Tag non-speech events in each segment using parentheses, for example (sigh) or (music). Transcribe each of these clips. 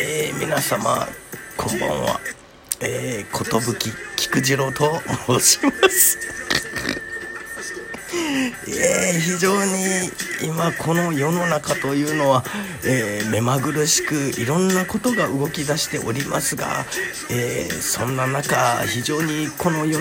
えー、皆様こんばんは。えー、寿菊次郎と申します。えー、非常に今この世の中というのは、えー、目まぐるしくいろんなことが動き出しておりますが、えー、そんな中非常にこの世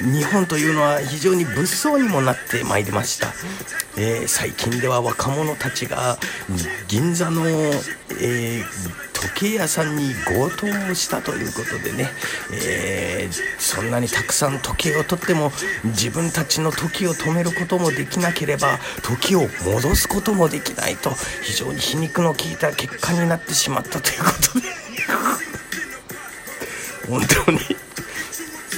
日本というのは非常に物騒にもなってまいりました、え最近では若者たちが銀座の、え時計屋さんに強盗をしたということでね、えー、そんなにたくさん時計を取っても自分たちの時を止めることもできなければ時を戻すこともできないと非常に皮肉の効いた結果になってしまったということで。(laughs) 本当に。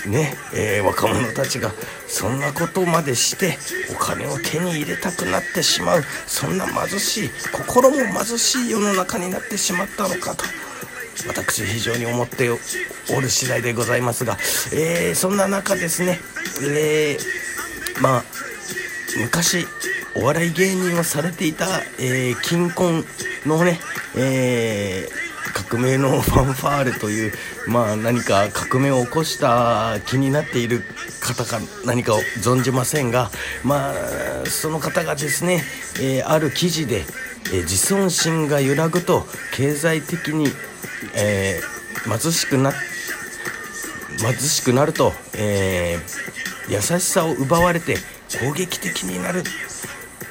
ね、えー、若者たちがそんなことまでしてお金を手に入れたくなってしまう。そんな貧しい心も貧しい世の中になってしまったのかと。私非常に思っておる次第でございますが、えー、そんな中ですね、えー、まあ昔お笑い芸人をされていた、えー、金婚のね、えー革命のファンファーレという、まあ、何か革命を起こした気になっている方か何かを存じませんが、まあ、その方がですね、えー、ある記事で、えー、自尊心が揺らぐと経済的に、えー、貧しくな貧しくなると、え優しさを奪われて攻撃的になる。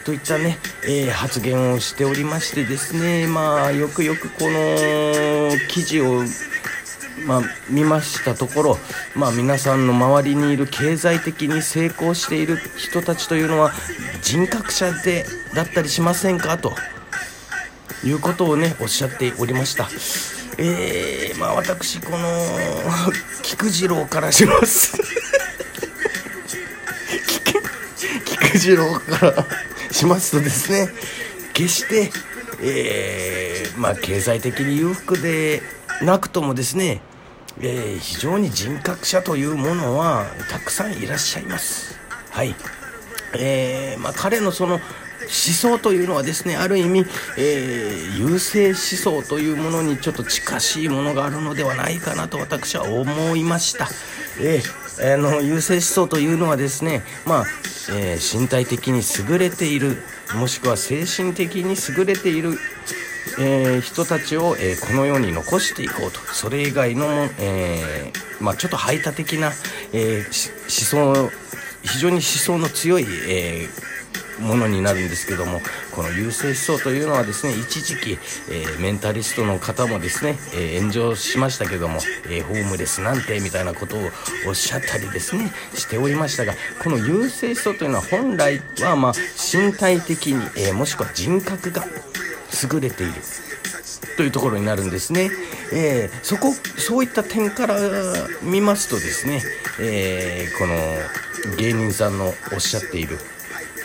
といったね、えー、発言をしておりましてですね、まあ、よくよくこの記事を、まあ、見ましたところ、まあ、皆さんの周りにいる経済的に成功している人たちというのは人格者でだったりしませんか？と。いうことをねおっしゃっておりました。えー、まあ私この菊次郎からします。菊次郎からしますとですね決して、えー、まあ、経済的に裕福でなくともですね、えー、非常に人格者というものはたくさんいらっしゃいます。はい。えー、まあ、彼のその思想というのはですねある意味、えー、優勢思想というものにちょっと近しいものがあるのではないかなと私は思いました。えー、あの優勢思想というのはですね、まあえ、身体的に優れているもしくは精神的に優れている、えー、人たちを、えー、この世に残していこうと。それ以外のも、えまあ、ちょっと排他的な、え思想非常に思想の強い、えものになるんですけどもこの優勢思想というのはですね一時期、えー、メンタリストの方もですね、えー、炎上しましたけども、えー、ホームレスなんてみたいなことをおっしゃったりですねしておりましたがこの優勢思想というのは本来はま身体的に、えもしくは人格が優れているというところになるんですね。えー、そこそういった点から見ますとですね、えー、この芸人さんのおっしゃっている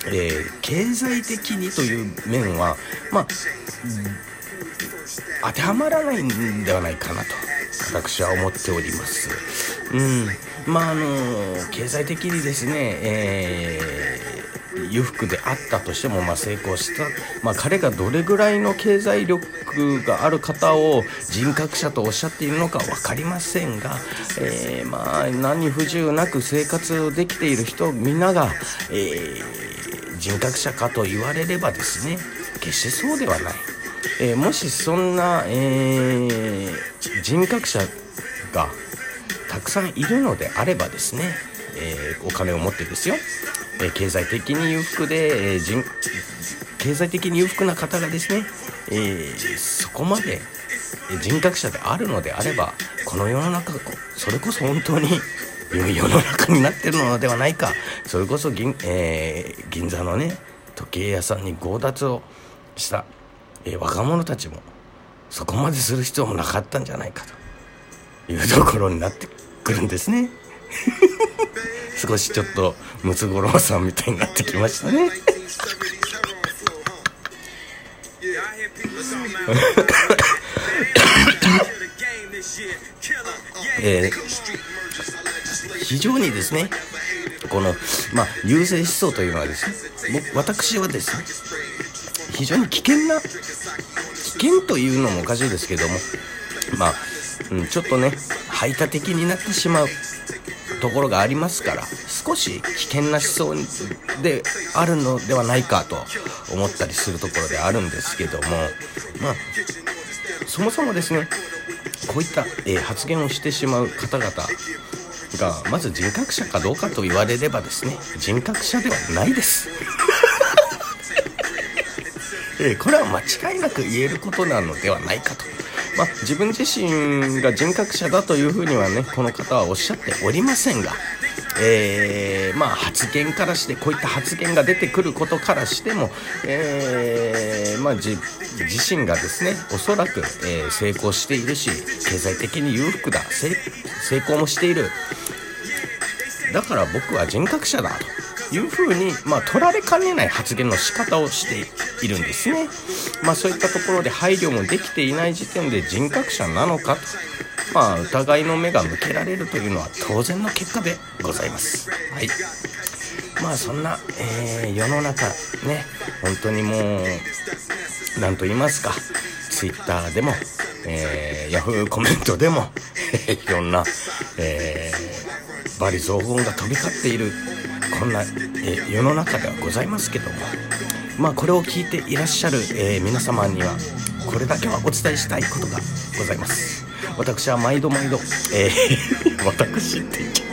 えー、経済的にという面は、まあ、当てはまらないんではないかなと私は思っております。うんまああの経済的にですね、えー、裕福であったとしても、まあ、成功した、まあ、彼がどれぐらいの経済力がある方を人格者とおっしゃっているのか分かりませんが、えー、まあ何不自由なく生活できている人みんなが、えー人格者かと言われればですね決してそうではない、えー、もしそんな、え、人格者がたくさんいるのであればですね、え、お金を持ってですよ、え経済的に裕福で、え人経済的に裕福な方がですね、えそこまで人格者であるのであればこの世の中それこそ本当に良い世の中になってるのではないか。それこそ銀,、えー、銀座のね時計屋さんに強奪をした、えー、若者たちもそこまでする必要もなかったんじゃないかというところになってくるんですね。少しちょっとムツゴロウさんみたいになってきましたね。えー非常にですねこの、まあ、優勢思想というのはですね私はですね非常に危険な危険というのもおかしいですけどもまあ、うん、ちょっとね排他的になってしまう。ところがありますから少し危険な思想であるのではないかと思ったりするところであるんですけどもまあそもそもですねこういった、えー、発言をしてしまう方々がまず人格者かどうかと言われればですね人格者ではないです。(laughs) えー、これは間違いなく言えることなのではないかと。まあ、自分自身が人格者だというふうにはねこの方はおっしゃっておりませんが、えー、まあ、発言からしてこういった発言が出てくることからしても、えー、まあ、自身がですねおそらく、えー、成功しているし経済的に裕福だ成功もしている。だから僕は人格者だと。いうふうに、まあ、取られかねない発言の仕方をしているんですね。まあ、そういったところで配慮もできていない時点で人格者なのかと、まあ、疑いの目が向けられるというのは当然の結果でございます。はい。まあそんな、えー、世の中ね、本当にもう、なんと言いますか、Twitter でも、えー、Yahoo コメントでも、(laughs) いろんな、えー、罵詈雑言が飛び交っている、こんな、えー、世の中ではございますけども、まあ、これを聞いていらっしゃる、えー、皆様にはこれだけはお伝えしたいことがございます。私は毎度毎度、えー、(laughs) 私って言っちゃっ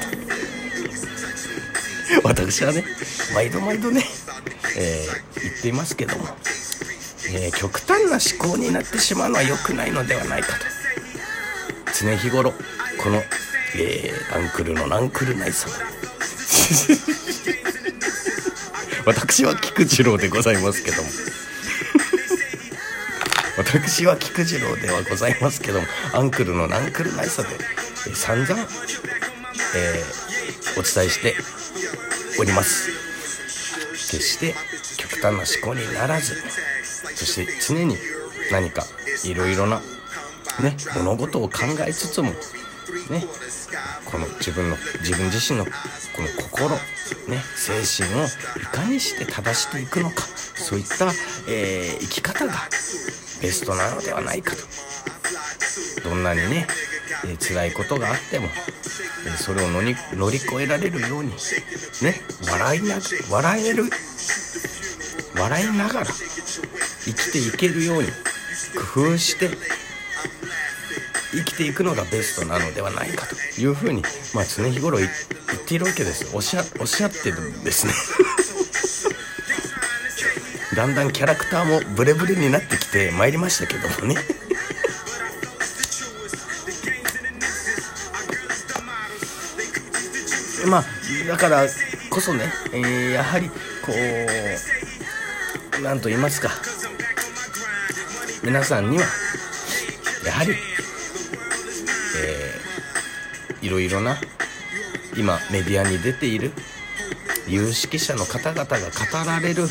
た。私はね毎度毎度ね、えー、言っていますけども、えー、極端な思考になってしまうのは良くないのではないかと。常日頃この、えー、アンクルのナンクルナイ様 (laughs) 私は菊次郎でございますけども。私は菊次郎ではございますけども。アンクルのナンクルナイサで、散々、えー、お伝えしております。決して極端な思考にならずそして常に何かいろいろなね物事を考えつつもね。この自分の自分自身のこの心ね精神をいかにして正していくのかそういった、えー、生き方がベストなのではないかと。どんなにね、えー、辛いことがあっても、えー、それを乗り乗り越えられるようにね笑いな笑える笑いながら生きていけるように工夫して生きていくのがベストなのではないかというふうに、まあ、常日頃言っているわけですおっしゃおっしゃってるんですね。(laughs) だんだんキャラクターもブレブレになってきてまいりましたけどもね。(laughs) まあだからこそね、えー、やはりこう何と言いますか。皆さんにはやはりろいろな今メディアに出ている有識者の方々が語られる、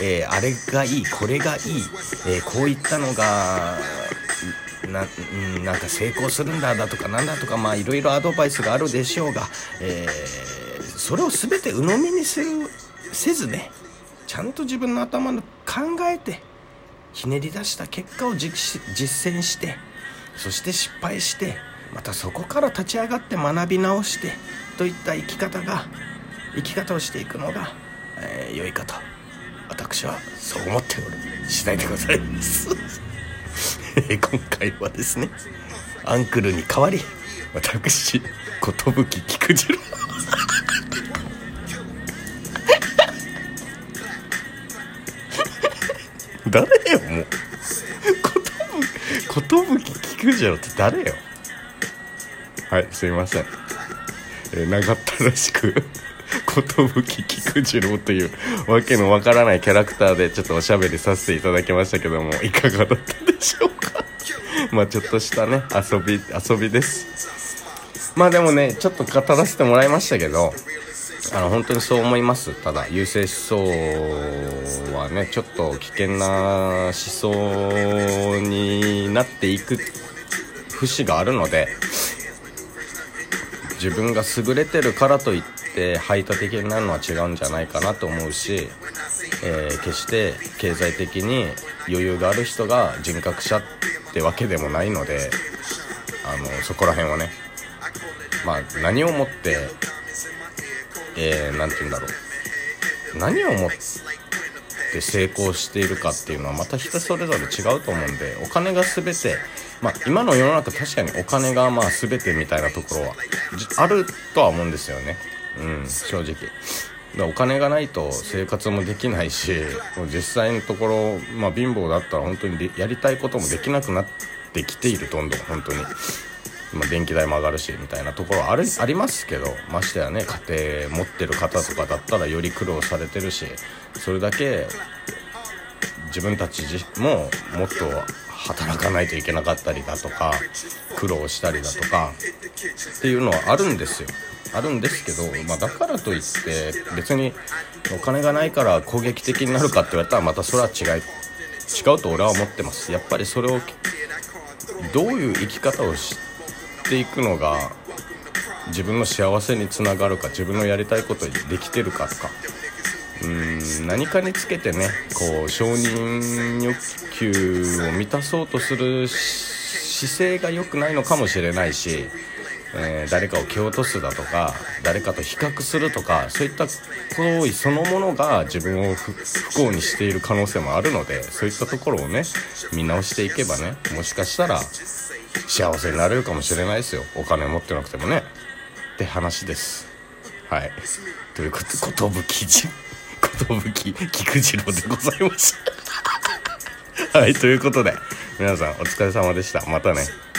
えー、あれがいいこれがいい、えー、こういったのがななんか成功するんだだとかなんだとかまあいろいろアドバイスがあるでしょうが、えー、それを全て鵜呑みにするせずねちゃんと自分の頭の考えてひねり出した結果を実践してそして失敗してまたそこから立ち上がって学び直してといった生き方が生き方をしていくのが、えー、良いかと。私はそう思っておる次第でございます。(laughs) 今回はですねアンクルに代わり私寿菊次郎誰よもう寿菊次郎って誰よはいすいません、えー、長ったらしく (laughs) 寿菊次郎というわけのわからないキャラクターでちょっとおしゃべりさせていただきましたけどもいかがだったでしょうか？(laughs) まあちょっとしたね遊び遊びです。まあでもねちょっと語らせてもらいましたけどあの本当にそう思います。ただ優勢思想はねちょっと危険な思想になっていく節があるので自分が優れてるからといって排他的になるのは違うんじゃないかなと思うし、えー、決して経済的に余裕がある人が人格者ってわけでもないのであのそこら辺はね。まあ何をもってえー、て言うんだろう。何をもって成功しているかっていうのはまた人それぞれ違うと思うんでお金が全てまあ今の世の中確かにお金がまあ全てみたいなところはあるとは思うんですよねうん正直お金がないと生活もできないし実際のところ、まあ、貧乏だったら本当にやりたいこともできなくなってきているどんどん本当に。まあ、電気代も上がるしみたいなところあるありますけどましてやね家庭持ってる方とかだったらより苦労されてるしそれだけ自分たちももっと働かないといけなかったりだとか苦労したりだとかっていうのはあるんですよ。あるんですけど、まあ、だからといって別にお金がないから攻撃的になるかって言われたらまたそれは違い違うと俺は思ってます。やっぱりそれをどういう生き方をしていくのが自分の幸せにつながるか自分のやりたいことにできてるかとかうん何かにつけてねこう承認欲求を満たそうとする姿勢が良くないのかもしれないしえー、誰かを蹴落とすだとか誰かと比較するとかそういった行為そのものが自分を不幸にしている可能性もあるのでそういったところをね見直していけばねもしかしたら幸せになれるかもしれないですよ。お金持ってなくてもね。って話です。はい。ということ寿じ寿菊次郎でございましたはいということで皆さんお疲れ様でした。またね。